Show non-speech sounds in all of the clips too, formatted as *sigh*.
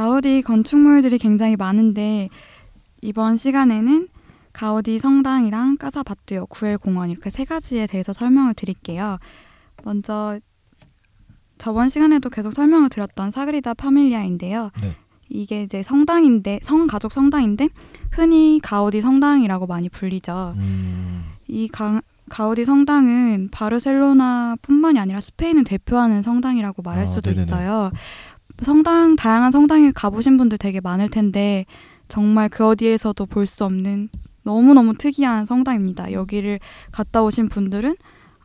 가우디 건축물들이 굉장히 많은데 이번 시간에는 가우디 성당이랑 까사바뚜요 구엘 공원 이렇게 세 가지에 대해서 설명을 드릴게요. 먼저 저번 시간에도 계속 설명을 드렸던 사그리다 파밀리아인데요. 네. 이게 이제 성당인데 성가족 성당인데 흔히 가우디 성당이라고 많이 불리죠. 음, 이 가, 가우디 성당은 바르셀로나뿐만이 아니라 스페인을 대표하는 성당이라고 말할 아, 수도 네네네. 있어요. 성당 다양한 성당에 가보신 분들 되게 많을 텐데 정말 그 어디에서도 볼 수 없는 너무너무 특이한 성당입니다. 여기를 갔다 오신 분들은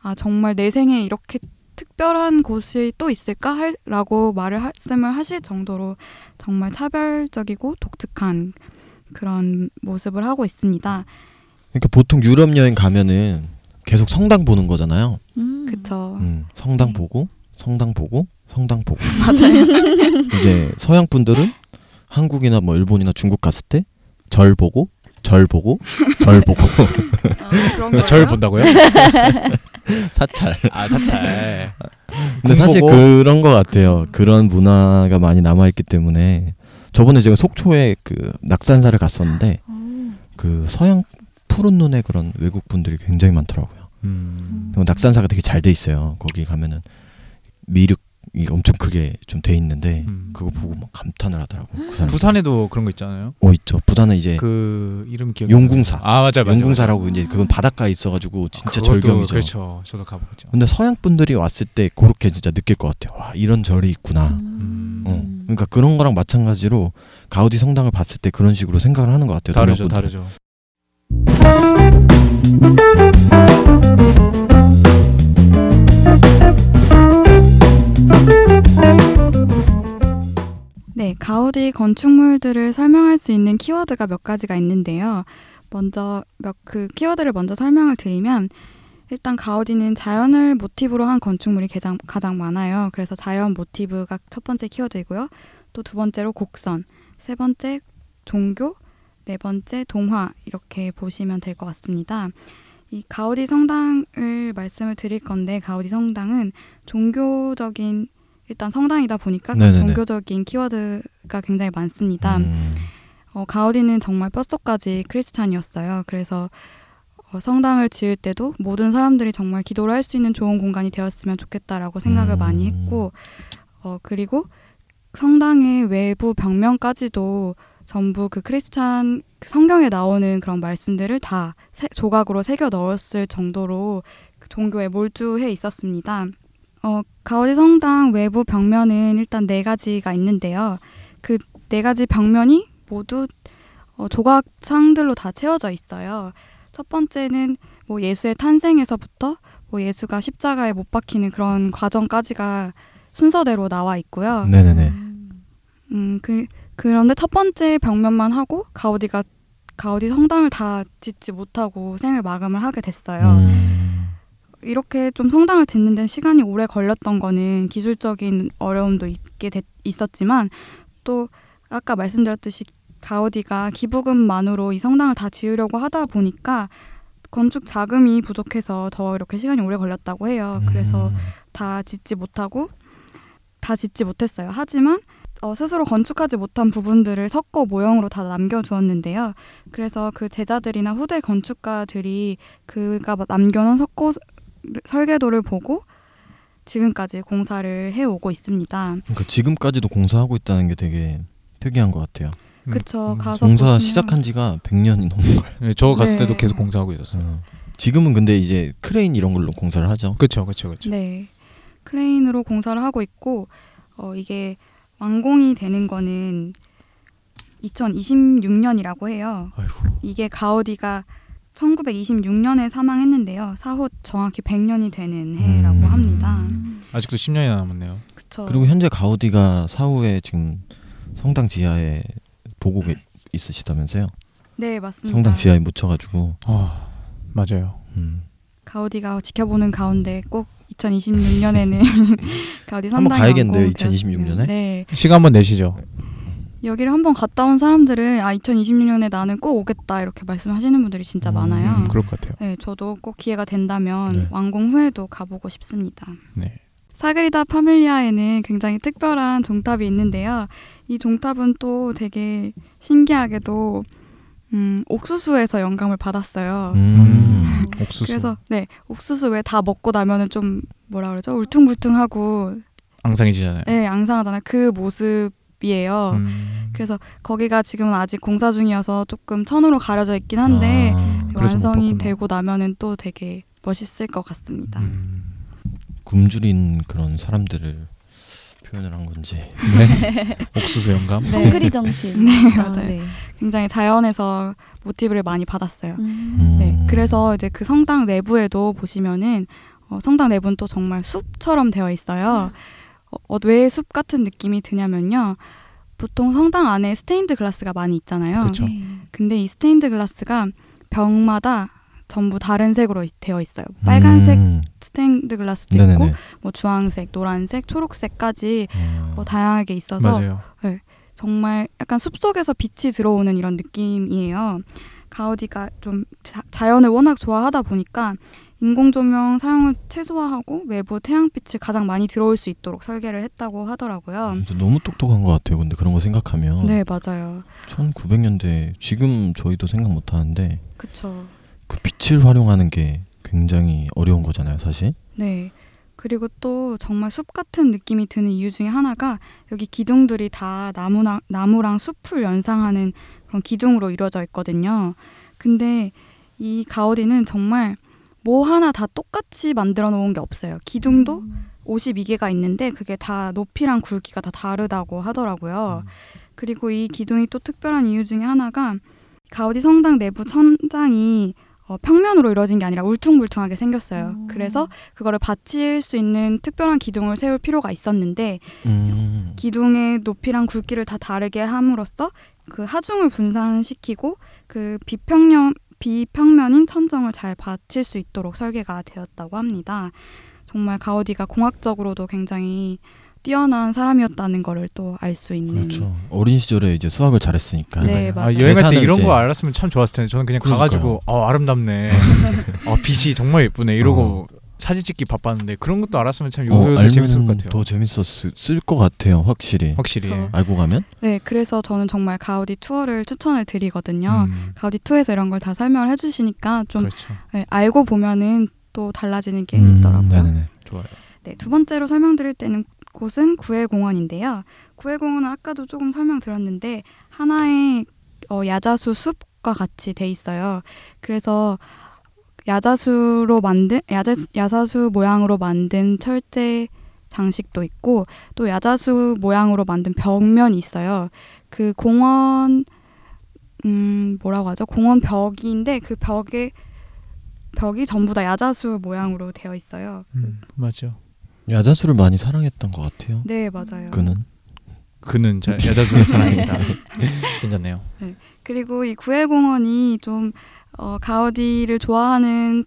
아 정말 내 생에 이렇게 특별한 곳이 또 있을까 할, 라고 말을 말씀을 하실 정도로 정말 차별적이고 독특한 그런 모습을 하고 있습니다. 그러니까 보통 유럽 여행 가면은 계속 성당 보는 거잖아요. 음. 그쵸. 음, 성당 네. 보고 성당 보고 성당 보고 *laughs* 맞아요. 이제 서양 분들은 한국이나 뭐 일본이나 중국 갔을 때 절 보고 절 보고 절 보고 아? 절 본다고요? *laughs* 사찰. 아 사찰. 근데 사실 보고. 그런 것 같아요. 그런 문화가 많이 남아 있기 때문에 저번에 제가 속초에 그 낙산사를 갔었는데 어. 그 서양 푸른 눈의 그런 외국 분들이 굉장히 많더라고요. 음. 낙산사가 되게 잘 돼 있어요. 거기 가면은 미륵 이 엄청 크게 좀 돼 있는데 음. 그거 보고 막 감탄을 하더라고. 그. 부산에도 그런 거 있잖아요. 어 있죠. 부산은 이제 그 이름 기억. 용궁사. 아 맞아 맞아. 용궁사라고 이제 그건 바닷가에 있어가지고 진짜 그것도 절경이죠. 그렇죠. 저도 가보죠. 근데 서양 분들이 왔을 때 그렇게 진짜 느낄 것 같아요. 와 이런 절이 있구나. 음. 어. 그러니까 그런 거랑 마찬가지로 가우디 성당을 봤을 때 그런 식으로 생각을 하는 것 같아요. 다르죠. 다르죠. 네, 가우디 건축물들을 설명할 수 있는 키워드가 몇 가지가 있는데요. 먼저 몇 그 키워드를 먼저 설명을 드리면 일단 가우디는 자연을 모티브로 한 건축물이 가장, 가장 많아요. 그래서 자연 모티브가 첫 번째 키워드이고요. 또 두 번째로 곡선, 세 번째 종교, 네 번째 동화 이렇게 보시면 될 것 같습니다. 이 가우디 성당을 말씀을 드릴 건데 가우디 성당은 종교적인 일단 성당이다 보니까 그. 종교적인 키워드가 굉장히 많습니다. 음. 어, 가우디는 정말 뼛속까지 크리스찬이었어요. 그래서 어, 성당을 지을 때도 모든 사람들이 정말 기도를 할 수 있는 좋은 공간이 되었으면 좋겠다라고 생각을 음. 많이 했고, 어, 그리고 성당의 외부 벽면까지도 전부 그 크리스찬 성경에 나오는 그런 말씀들을 다 세- 조각으로 새겨 넣었을 정도로 그 종교에 몰두해 있었습니다. 어, 가우디 성당 외부 벽면은 일단 네 가지가 있는데요. 그 네 가지 벽면이 모두 어, 조각상들로 다 채워져 있어요. 첫 번째는 뭐 예수의 탄생에서부터 뭐 예수가 십자가에 못 박히는 그런 과정까지가 순서대로 나와 있고요. 네네네. 음, 그, 그런데 첫 번째 벽면만 하고 가우디가 가우디 성당을 다 짓지 못하고 생을 마감을 하게 됐어요. 음. 이렇게 좀 성당을 짓는 데 시간이 오래 걸렸던 거는 기술적인 어려움도 있게 됐, 있었지만 또 아까 말씀드렸듯이 가우디가 기부금만으로 이 성당을 다 지으려고 하다 보니까 건축 자금이 부족해서 더 이렇게 시간이 오래 걸렸다고 해요. 그래서 음. 다 짓지 못하고 다 짓지 못했어요. 하지만 어, 스스로 건축하지 못한 부분들을 석고 모형으로 다 남겨두었는데요. 그래서 그 제자들이나 후대 건축가들이 그가 남겨놓은 석고 설계도를 보고 지금까지 공사를 해오고 있습니다. 그러니까 지금까지도 공사하고 있다는 게 되게 특이한 것 같아요. 음, 그쵸. 음. 가서 공사 보시면 시작한 지가 100년이 넘은 거예요. 네, 저 갔을 네. 때도 계속 공사하고 있었어요. 어. 지금은 근데 이제 크레인 이런 걸로 공사를 하죠. 그렇죠, 그렇죠, 그렇죠. 네. 크레인으로 공사를 하고 있고 어, 이게 완공이 되는 거는 2026년이라고 해요. 아이고. 이게 가우디가 1926년에 사망했는데요. 사후 정확히 100년이 되는 해라고 음. 합니다. 아직도 10년이나 남았네요. 그쵸. 그리고 현재 가우디가 사후에 지금 성당 지하에 보고 계- 있으시다면서요? 네, 맞습니다. 성당 지하에 묻혀가지고. 아 맞아요. 음. 가우디가 지켜보는 가운데 꼭 2026년에는 *laughs* 가우디 한번 가야겠네요, 완공되었으면. 2026 년에? 네. 시간 한번 내시죠. 여기를 한번 갔다 온 사람들은 아 2026년에 나는 꼭 오겠다 이렇게 말씀하시는 분들이 진짜 음, 많아요. 음, 그럴 것 같아요. 네, 저도 꼭 기회가 된다면 네. 완공 후에도 가보고 싶습니다. 네. 사그리다 파밀리아에는 굉장히 특별한 종탑이 있는데요. 이 종탑은 또 되게 신기하게도 음, 옥수수에서 영감을 받았어요. 음. 옥수수. 그래서 네 옥수수 왜 다 먹고 나면은 좀 뭐라 그러죠 울퉁불퉁하고 앙상해지잖아요. 네 앙상하잖아요. 그 모습 이에요. 음. 그래서 거기가 지금은 아직 공사 중이어서 조금 천으로 가려져 있긴 한데 아, 완성이. 되고 나면은 또 되게 멋있을 것 같습니다. 음. 굶주린 그런 사람들을 표현을 한 건지. 네. *laughs* 옥수수 영감. 네. 헝그리 정신. 네, 아, 맞아요. 네. 굉장히 자연에서 모티브를 많이 받았어요. 음. 음. 네, 그래서 이제 그 성당 내부에도 보시면은 어, 성당 내부는 또 정말 숲처럼 되어 있어요. 어, 어, 왜 숲 같은 느낌이 드냐면요. 보통 성당 안에 스테인드 글라스가 많이 있잖아요. 그쵸. 네. 근데 이 스테인드 글라스가 벽마다 전부 다른 색으로 이- 되어 있어요. 빨간색 음. 스테인드 글라스도 있고, 네네네. 뭐 주황색, 노란색, 초록색까지 어. 어, 다양하게 있어서 맞아요. 정말 약간 숲속에서 빛이 들어오는 이런 느낌이에요. 가우디가 좀 자, 자연을 워낙 좋아하다 보니까 인공 조명 사용을 최소화하고 외부 태양빛을 가장 많이 들어올 수 있도록 설계를 했다고 하더라고요. 진짜 너무 똑똑한 것 같아요. 근데 그런 거 생각하면 네, 맞아요. 1900년대 지금 저희도 생각 못 하는데 그쵸. 그 빛을 활용하는 게 굉장히 어려운 거잖아요, 사실. 네. 그리고 또 정말 숲 같은 느낌이 드는 이유 중에 하나가 여기 기둥들이 다 나무나, 나무랑 숲을 연상하는 그런 기둥으로 이루어져 있거든요. 근데 이 가우디는 정말 뭐 하나 다 똑같이 만들어 놓은 게 없어요. 기둥도 음. 52개가 있는데 그게 다 높이랑 굵기가 다 다르다고 하더라고요. 음. 그리고 이 기둥이 또 특별한 이유 중에 하나가 가우디 성당 내부 천장이 어, 평면으로 이루어진 게 아니라 울퉁불퉁하게 생겼어요. 음. 그래서 그거를 받칠 수 있는 특별한 기둥을 세울 필요가 있었는데 음. 기둥의 높이랑 굵기를 다 다르게 함으로써 그 하중을 분산시키고 그 비평면 비평면인 천정을 잘 받칠 수 있도록 설계가 되었다고 합니다. 정말 가우디가 공학적으로도 굉장히 뛰어난 사람이었다는 거를 또 알 수 있는 그렇죠. 어린 시절에 이제 수학을 잘했으니까. 네, 아, 맞아요. 여행할 때 이런 이제- 거 알았으면 참 좋았을 텐데 저는 그냥 그러니까요. 가가지고 어 아름답네. *laughs* 어 빛이 정말 예쁘네 이러고 사진 찍기 바빴는데 그런 것도 알았으면 참 어, 요소요소 재밌을 것 같아요. 더 재밌었을 것 같아요, 확실히. 확실히. 그쵸. 알고 가면? 네, 그래서 저는 정말 가우디 투어를 추천을 드리거든요. 음, 가우디 투어에서 이런 걸 다 설명을 해주시니까 좀 그렇죠. 네, 알고 보면은 또 달라지는 게 음, 있더라고요. 네네네. 좋아요. 네, 두 번째로 설명드릴 때는 곳은 구해공원인데요. 구해공원은 아까도 조금 설명드렸는데 하나의 어, 야자수 숲과 같이 돼 있어요. 그래서 야자수로 만든 야자, 야자수 모양으로 만든 철제 장식도 있고 또 야자수 모양으로 만든 벽면이 있어요. 그 공원 음 뭐라고 하죠? 공원 벽인데 그 벽에 벽이 전부 다 야자수 모양으로 되어 있어요. 음, 맞죠. 야자수를 많이 사랑했던 것 같아요. 네, 맞아요. 그는. 그는 자, 야자수의 사랑입니다. *laughs* 괜찮네요. 그리고 이 구해공원이 좀 어, 가우디를 좋아하는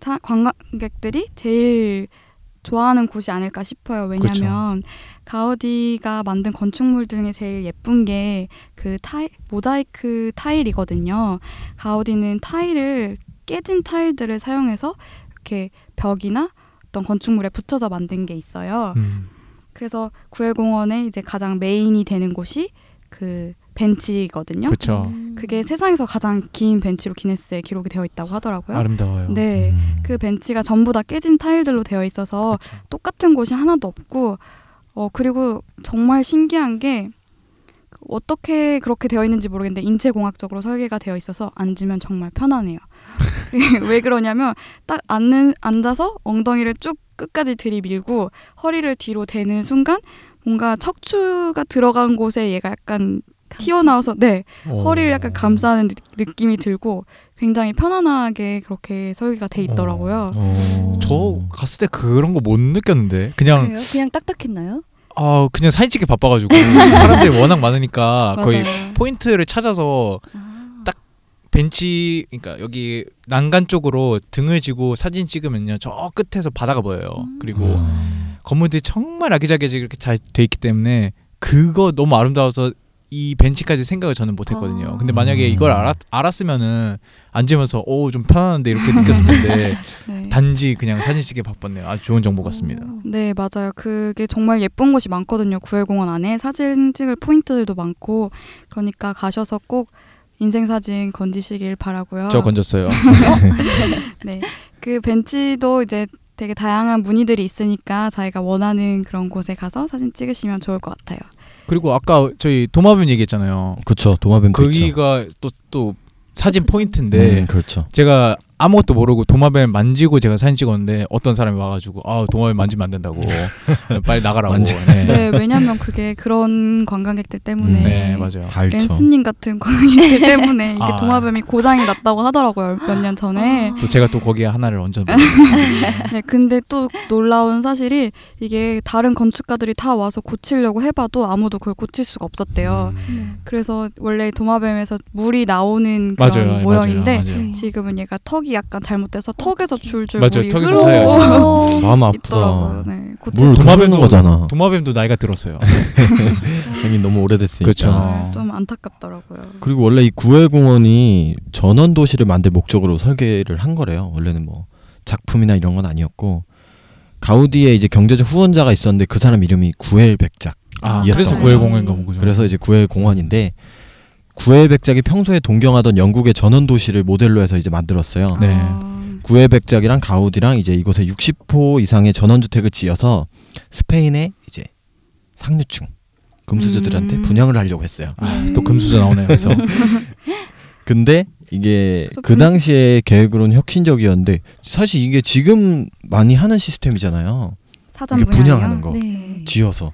사- 관광객들이 제일 좋아하는 곳이 아닐까 싶어요. 왜냐하면 가우디가 만든 건축물 중에 제일 예쁜 게 그 타일 모자이크 타일이거든요. 가우디는 타일을 깨진 타일들을 사용해서 이렇게 벽이나 어떤 건축물에 붙여서 만든 게 있어요. 음, 그래서 구해공원의 이제 가장 메인이 되는 곳이 그 벤치거든요. 그렇죠. 음. 그게 세상에서 가장 긴 벤치로 기네스에 기록이 되어 있다고 하더라고요. 아름다워요. 네. 음. 그 벤치가 전부 다 깨진 타일들로 되어 있어서 그쵸. 똑같은 곳이 하나도 없고 어 그리고 정말 신기한 게 어떻게 그렇게 되어 있는지 모르겠는데 인체 공학적으로 설계가 되어 있어서 앉으면 정말 편안해요. *laughs* 왜 그러냐면 딱 앉는 앉아서 엉덩이를 쭉 끝까지 들이밀고 허리를 뒤로 대는 순간 뭔가 척추가 들어간 곳에 얘가 약간 튀어나와서 네 오. 허리를 약간 감싸는 느- 느낌이 들고 굉장히 편안하게 그렇게 설계가 돼 있더라고요. 어. 저 갔을 때 그런 거 못 느꼈는데 그냥 그래요? 그냥 딱딱했나요? 아 그냥 사진 찍기 바빠가지고 *laughs* 사람들이 워낙 많으니까 거의. 포인트를 찾아서 아. 딱 벤치 그러니까 여기 난간 쪽으로 등을 지고 사진 찍으면요 저 끝에서 바다가 보여요. 음. 그리고 음. 건물들이 정말 아기자기하게 이렇게 잘 돼 있기 때문에 그거 너무 아름다워서 이 벤치까지 생각을 저는 못했거든요. 아. 근데 만약에 이걸 알았, 알았으면은 앉으면서 오 좀 편안한데 이렇게 느꼈을 텐데 *laughs* 네. 단지 그냥 사진 찍게 바빴네요. 아주 좋은 정보 같습니다. 네, 맞아요. 그게 정말 예쁜 곳이 많거든요. 구엘공원 안에 사진 찍을 포인트들도 많고 그러니까 가셔서 꼭 인생 사진 건지시길 바라고요. 저 건졌어요. *laughs* *laughs* 네. 그 벤치도 이제 되게 다양한 무늬들이 있으니까 자기가 원하는 그런 곳에 가서 사진 찍으시면 좋을 것 같아요. 그리고 아까 저희 도마뱀 얘기했잖아요. 도마뱀도 있죠. 거기가 또 또 사진. 포인트인데 음, 그렇죠. 제가 아무것도 모르고 도마뱀 만지고 제가 사진 찍었는데 어떤 사람이 와가지고 아 도마뱀 만지면 안 된다고 *laughs* 빨리 나가라고. 만지- 네. 네, 왜냐면 그게 그런 관광객들 때문에 음. 네, 맞아요. 랜스님 같은 관광객들 *laughs* 때문에 이게 아. 도마뱀이 고장이 났다고 하더라고요. 몇 년 전에. 아. 또 제가 또 거기에 하나를 얹어. *laughs* 네, 근데 또 놀라운 사실이 이게 다른 건축가들이 다 와서 고치려고 해봐도 아무도 그걸 고칠 수가 없었대요. 음. 그래서 원래 도마뱀에서 물이 나오는 그런 맞아요, 모양인데 맞아요, 맞아요. 네. 지금은 얘가 턱이 약간 잘못돼서 턱에서 줄줄 맞아요, 물이 턱에서 흘러오고 어. 마음 아프다. 있더라고요. 네, 물수 도마뱀 거잖아. 도마뱀도 나이가 들었어요. *laughs* 형이 너무 오래됐으니까. 그쵸. 네, 좀 안타깝더라고요. 그리고 원래 이 구엘공원이 전원 도시를 만들 목적으로 설계를 한 거래요. 원래는 뭐 작품이나 이런 건 아니었고 가우디의 이제 경제적 후원자가 있었는데 그 사람 이름이 구엘 백작. 아, 아, 그래서. 구엘공원인가 보죠. 그래서 이제 구엘 공원인데 구엘백작이 평소에 동경하던 영국의 전원 도시를 모델로 해서 이제 만들었어요. 네. 아, 구엘백작이랑 가우디랑 이제 이곳에 60호 이상의 전원주택을 지어서 스페인의 이제 상류층 금수저들한테 음. 분양을 하려고 했어요. 아, 네. 또 금수저 나오네요. 그래서 *laughs* 근데 이게 그 분- 당시에 계획으로는 혁신적이었는데 사실 이게 지금 많이 하는 시스템이잖아요. 사전? 분양하는 거. 네. 지어서.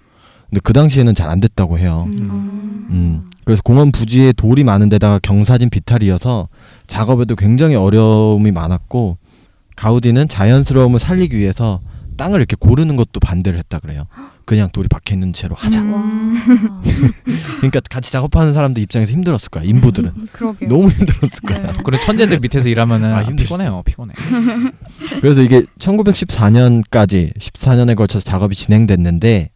근데 그 당시에는 잘 안 됐다고 해요. 음. 음. 그래서 공원 부지에 돌이 많은 데다가 경사진 비탈이어서 작업에도 굉장히 어려움이 많았고 가우디는 자연스러움을 살리기 위해서 땅을 이렇게 고르는 것도 반대를 했다 그래요. 그냥 돌이 박혀 있는 채로 하자. 음. 와. *laughs* 그러니까 같이 작업하는 사람들 입장에서 힘들었을 거야. 인부들은 그러게요. 너무 힘들었을 거야. 네. 그런 천재들 밑에서 일하면은 아, 아, 힘들지. 피곤해요. 피곤해. *laughs* 그래서 이게 1914년까지 14년에 걸쳐서 작업이 진행됐는데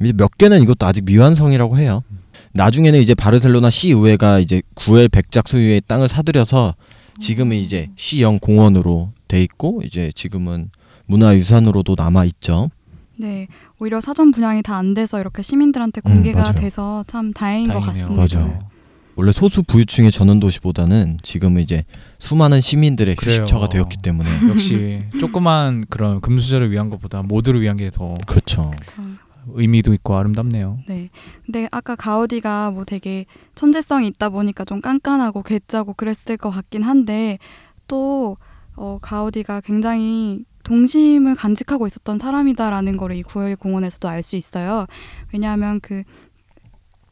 이제 몇 개는 이것도 아직 미완성이라고 해요. 나중에는 이제 바르셀로나 시 의회가 이제 구엘 백작 소유의 땅을 사들여서 지금은 이제 시영 공원으로 돼 있고 이제 지금은 문화유산으로도 남아 있죠. 네, 오히려 사전 분양이 다 안 돼서 이렇게 시민들한테 음, 공개가 맞아요. 돼서 참 다행인 것 다행이네요. 같습니다. 맞아요. 원래 소수 부유층의 전원 도시보다는 지금은 이제 수많은 시민들의 그래요. 휴식처가 되었기 때문에 역시 조그만 그런 금수저를 위한 것보다 모두를 위한 게 더 그렇죠. 참, 의미도 있고 아름답네요. 네. 근데 아까 가우디가 뭐 되게 천재성이 있다 보니까 좀 깐깐하고 괴짜고 그랬을 것 같긴 한데 또 어, 가우디가 굉장히 동심을 간직하고 있었던 사람이다라는 거를 이 구엘 공원에서도 알 수 있어요. 왜냐하면 그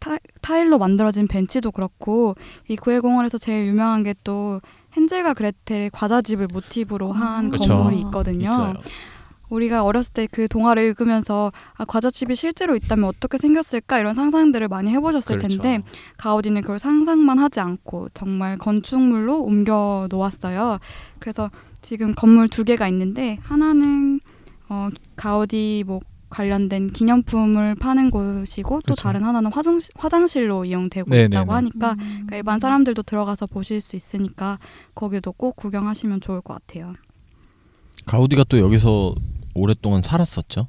타, 타일로 만들어진 벤치도 그렇고 이 구엘 공원에서 제일 유명한 게 또 헨젤과 그레텔 과자집을 모티브로 한 그쵸. 건물이 있거든요. 있어요. 우리가 어렸을 때 그 동화를 읽으면서 아, 과자집이 실제로 있다면 어떻게 생겼을까 이런 상상들을 많이 해보셨을 그렇죠. 텐데 가우디는 그걸 상상만 하지 않고 정말 건축물로 옮겨 놓았어요. 그래서 지금 건물 두 개가 있는데 하나는 어, 가우디 뭐 관련된 기념품을 파는 곳이고 또 그렇죠. 다른 하나는 화장, 화장 실로 이용되고 네, 있다고 네, 네. 하니까 음. 그러니까 일반 사람들도 들어가서 보실 수 있으니까 거기도 꼭 구경하시면 좋을 것 같아요. 가우디가 또 여기서 오랫동안 살았었죠.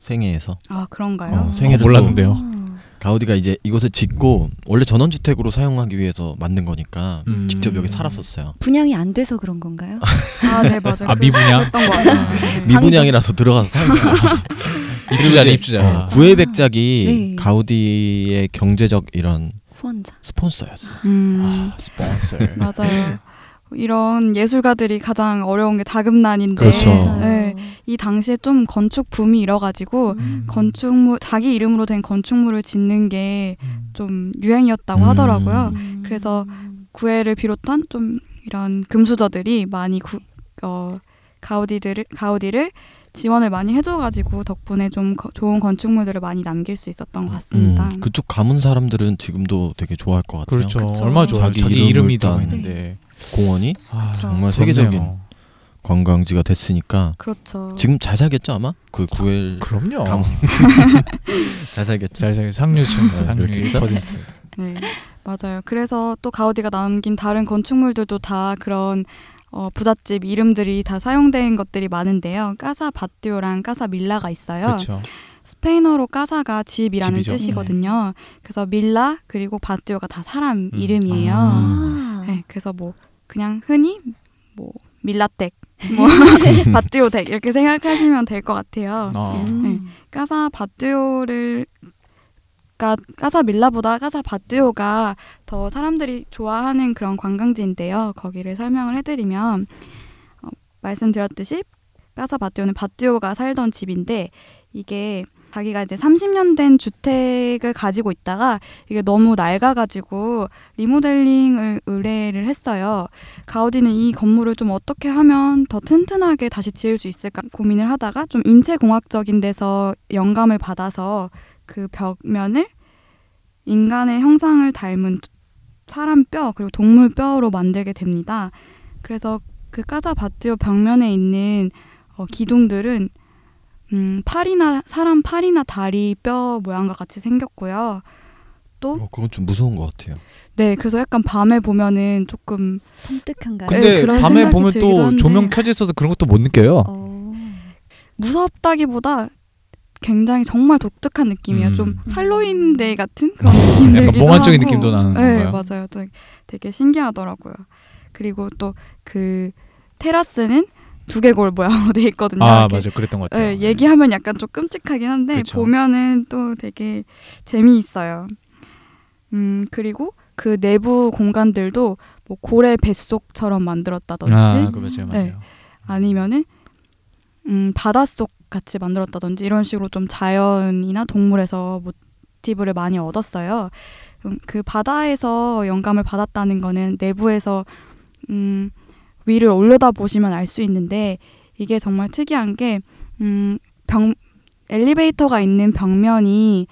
생애에서. 아 그런가요? 어, 생애를 어, 몰랐는데요. 아. 가우디가 이제 이곳을 짓고 원래 전원주택으로 사용하기 위해서 만든 거니까 음. 직접 여기 살았었어요. 분양이 안 돼서 그런 건가요? *laughs* 아, 네, 맞아요. 아, 그- 미분양? 같아요. 네. 미분양이라서 들어가서 산 *laughs* 그리고 이제, 입주자. 어, 구엘백작이 네. 가우디의 경제적 이런 후원자. 스폰서였어요. 음, 아, 스폰서. 맞아요. 이런 예술가들이 가장 어려운 게 자금난인데 그렇죠. 네, 이 당시에 좀 건축 붐이 일어가지고 음. 건축물 자기 이름으로 된 건축물을 짓는 게 좀 유행이었다고 음. 하더라고요. 음. 그래서 구애를 비롯한 좀 이런 금수저들이 많이 구, 어, 가우디들을 가우디를 지원을 많이 해줘가지고 덕분에 좀 거- 좋은 건축물들을 많이 남길 수 있었던 것 같습니다. 음, 그쪽 가문 사람들은 지금도 되게 좋아할 것 같아요. 그렇죠. 그쵸. 얼마나 좋아요. 자기 자기, 이름이 들어 있는데. 공원이 아. 정말. 세계적인 관광지가 됐으니까 그렇죠. 지금 잘 살겠죠 아마 그 구엘 그럼요. *laughs* 잘 살겠죠. 잘살 상류층 네, 상류 그렇겠죠? 1%. 네, 맞아요. 그래서 또 가우디가 남긴 다른 건축물들도 다 그런 어, 부잣집 이름들이 다 사용된 것들이 많은데요. 까사 바띠오랑 까사 밀라가 있어요. 그렇죠. 스페인어로 까사가 집이라는 집이죠. 뜻이거든요. 그래서 밀라 그리고 바띠오가 다 사람 음. 이름이에요. 아. 네, 그래서 뭐 그냥 흔히 뭐 밀라댁, 뭐 *laughs* 바띠오댁 이렇게 생각하시면 될 것 같아요. 어. 음. 네. 까사 바띠오를 가 까사 밀라보다 까사 바띠오가 더 사람들이 좋아하는 그런 관광지인데요. 거기를 설명을 해드리면 어, 말씀드렸듯이 까사 바띠오는 바띠오가 살던 집인데 이게 자기가 이제 30년 된 주택을 가지고 있다가 이게 너무 낡아가지고 리모델링을 의뢰를 했어요. 가우디는 이 건물을 좀 어떻게 하면 더 튼튼하게 다시 지을 수 있을까 고민을 하다가 좀 인체공학적인 데서 영감을 받아서 그 벽면을 인간의 형상을 닮은 사람 뼈 그리고 동물 뼈로 만들게 됩니다. 그래서 그 까사 바티오 벽면에 있는 어, 기둥들은 음, 팔이나 사람 팔이나 다리 뼈 모양과 같이 생겼고요. 또 어, 그건 좀 무서운 것 같아요. 네, 그래서 약간 밤에 보면은 조금 섬뜩한가요? 네, 근데 그런 밤에 보면 또 한데. 조명 켜져 있어서 그런 것도 못 느껴요. 어. 무섭다기보다 굉장히 정말 독특한 느낌이에요. 음. 좀 할로윈데이 같은 그런 느낌 약간 몽환적인 하고. 느낌도 나는 네, 건가요? 맞아요. 또 되게 신기하더라고요. 그리고 또 그 테라스는 두개골 모양으로 *laughs* 돼 있거든요. 아 이렇게 맞아 그랬던 것 같아요. 네, 얘기하면 약간 좀 끔찍하긴 한데 그쵸. 보면은 또 되게 재미있어요. 음 그리고 그 내부 공간들도 뭐 고래 뱃속처럼 만들었다든지 아, 그 맞아요, 맞아요. 네. 아니면은 음 바닷속 같이 만들었다든지 이런 식으로 좀 자연이나 동물에서 모티브를 많이 얻었어요. 음, 그 바다에서 영감을 받았다는 거는 내부에서 음 위를 올려다 보시면 알 수 있는데 이게 정말 특이한 게 음, 병 엘리베이터가 있는 벽면이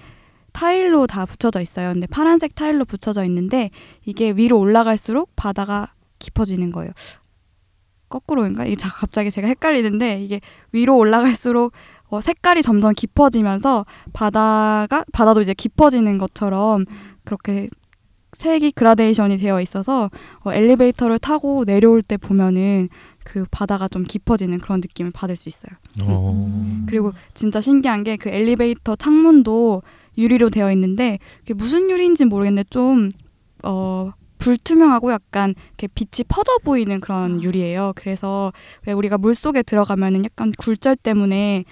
타일로 다 붙여져 있어요. 근데 파란색 타일로 붙여져 있는데 이게 위로 올라갈수록 바다가 깊어지는 거예요. 거꾸로인가? 이게 자, 갑자기 제가 헷갈리는데 이게 위로 올라갈수록 어, 색깔이 점점 깊어지면서 바다가 바다도 이제 깊어지는 것처럼 그렇게 색이 그라데이션이 되어 있어서 어, 엘리베이터를 타고 내려올 때 보면은 그 바다가 좀 깊어지는 그런 느낌을 받을 수 있어요. 어. 음. 그리고 진짜 신기한 게 그 엘리베이터 창문도 유리로 되어 있는데 그게 무슨 유리인지 모르겠는데 좀 어, 불투명하고 약간 이렇게 빛이 퍼져 보이는 그런 유리예요. 그래서 왜 우리가 물 속에 들어가면은 약간 굴절 때문에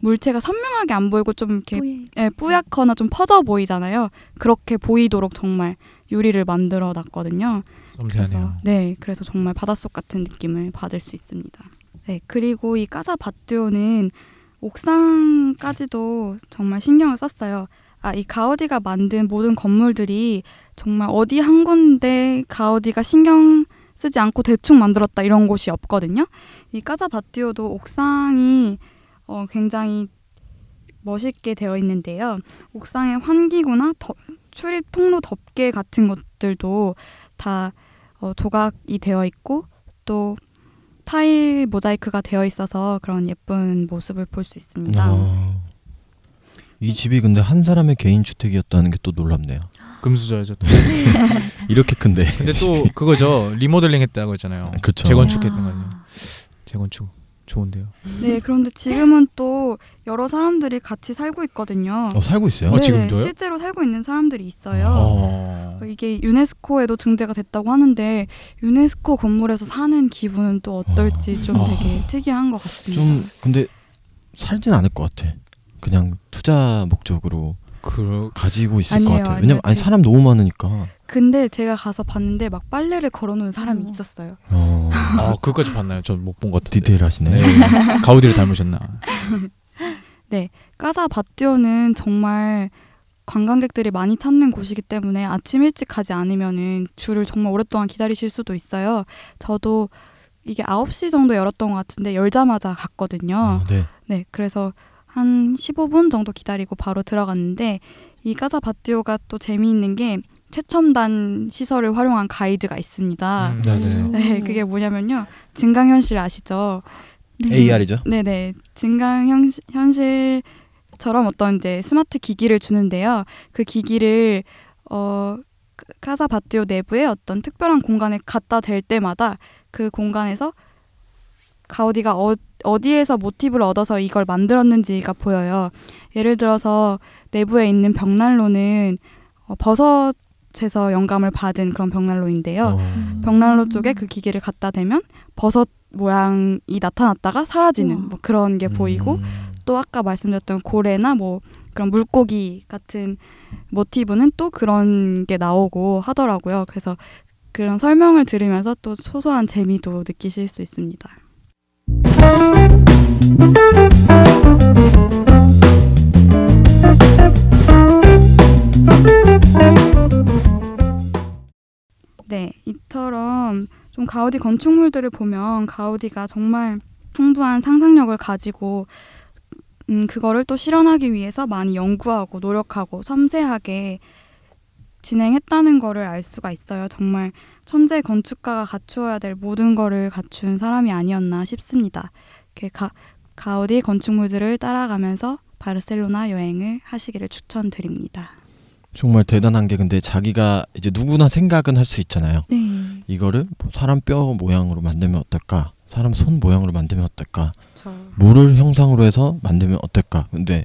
물체가 선명하게 안 보이고 좀 이렇게. 예, 뿌옇거나 좀 퍼져 보이잖아요. 그렇게 보이도록 정말 유리를 만들어 놨거든요. 섬세하네요. 그래서 네, 그래서 정말 바닷속 같은 느낌을 받을 수 있습니다. 네, 그리고 이 까사 바띠오는 옥상까지도 정말 신경을 썼어요. 아, 이 가우디가 만든 모든 건물들이 정말 어디 한 군데 가우디가 신경 쓰지 않고 대충 만들었다 이런 곳이 없거든요. 이 까사 바띠오도 옥상이 어, 굉장히 멋있게 되어 있는데요. 옥상의 환기구나 더- 출입 통로 덮개 같은 것들도 다 어, 조각이 되어 있고 또 타일 모자이크가 되어 있어서 그런 예쁜 모습을 볼 수 있습니다. 아. 이 집이 근데 한 사람의 개인 주택이었다는 게 또 놀랍네요. 금수저죠. 또. *laughs* 이렇게 큰데. 근데 또 그거죠. 리모델링 했다고 했잖아요. 그렇죠. 재건축했던 아. 거요. 재건축 좋은데요. 네, 그런데 지금은 또 여러 사람들이 같이 살고 있거든요. 어, 살고 있어요? 어, 지금도요? 실제로 살고 있는 사람들이 있어요. 어. 이게 유네스코에도 등재가 됐다고 하는데 유네스코 건물에서 사는 기분은 또 어떨지 좀 어. 되게 특이한 것 같습니다. 좀 근데 살진 않을 것 같아. 그냥 투자 목적으로 그 가지고 있을 아니에요, 것 같아. 아니에요. 왜냐면 아니 되게- 사람 너무 많으니까. 근데 제가 가서 봤는데 막 빨래를 걸어놓은 사람이 어. 있었어요. 어, 아, 그거까지 봤나요? 전 못 본 것 같은데. 디테일하시네. 네. 가우디를 닮으셨나? *laughs* 까사 바띠오는 정말 관광객들이 많이 찾는 곳이기 때문에 아침 일찍 가지 않으면은 줄을 정말 오랫동안 기다리실 수도 있어요. 저도 이게 9시 정도 열었던 것 같은데 열자마자 갔거든요. 어, 네. 네, 그래서 한 15분 정도 기다리고 바로 들어갔는데 이 까사 바띠오가 또 재미있는 게 최첨단 시설을 활용한 가이드가 있습니다. 음. 맞아요. 네, 그게 뭐냐면요. 증강현실 아시죠? AR이죠. 네네. 증강현실처럼 어떤 이제 스마트 기기를 주는데요. 그 기기를 어 카사 바티오 내부의 어떤 특별한 공간에 갖다 댈 때마다 그 공간에서 가우디가 어, 어디에서 모티브를 얻어서 이걸 만들었는지가 보여요. 예를 들어서 내부에 있는 벽난로는 어, 버섯에서 영감을 받은 그런 벽난로인데요. 어. 벽난로 쪽에 그 기계를 갖다 대면 버섯 모양이 나타났다가 사라지는 우와. 뭐 그런 게 보이고 음. 또 아까 말씀드렸던 고래나 뭐 그런 물고기 같은 모티브는 또 그런 게 나오고 하더라고요. 그래서 그런 설명을 들으면서 또 소소한 재미도 느끼실 수 있습니다. 네, 이처럼 좀 가우디 건축물들을 보면 가우디가 정말 풍부한 상상력을 가지고 음, 그거를 또 실현하기 위해서 많이 연구하고 노력하고 섬세하게 진행했다는 거를 알 수가 있어요. 정말 천재 건축가가 갖추어야 될 모든 거를 갖춘 사람이 아니었나 싶습니다. 이렇게 가, 가우디 건축물들을 따라가면서 바르셀로나 여행을 하시기를 추천드립니다. 정말 대단한 게 근데 자기가 이제 누구나 생각은 할 수 있잖아요. 네. 이거를 뭐 사람 뼈 모양으로 만들면 어떨까? 사람 손 모양으로 만들면 어떨까? 그렇죠. 물을 형상으로 해서 만들면 어떨까? 근데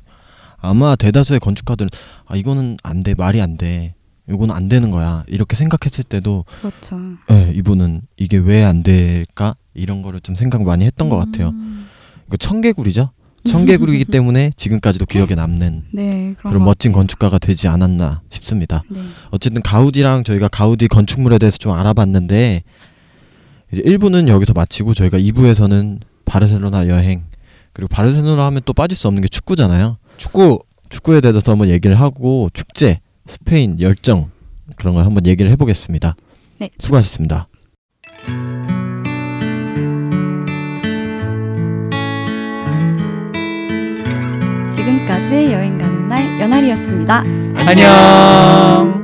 아마 대다수의 건축가들은 아 이거는 안 돼. 말이 안 돼. 이거는 안 되는 거야. 이렇게 생각했을 때도 그렇죠. 예, 이분은 이게 왜 안 될까? 이런 거를 좀 생각 많이 했던 것 같아요. 음. 이거 청개구리죠? 청개구리이기 *laughs* 때문에 지금까지도 기억에 남는 네, 그런 그런 것 멋진 건축가가 되지 않았나 싶습니다. 네. 어쨌든 가우디랑 저희가 가우디 건축물에 대해서 좀 알아봤는데 이제 1부는 여기서 마치고 저희가 2부에서는 바르셀로나 여행 그리고 바르셀로나 하면 또 빠질 수 없는 게 축구잖아요. 축구 축구에 대해서 한번 얘기를 하고 축제, 스페인 열정 그런 걸 한번 얘기를 해보겠습니다. 네, 수고하셨습니다. 지금까지 여행 가는 날 연알이었습니다. 안녕.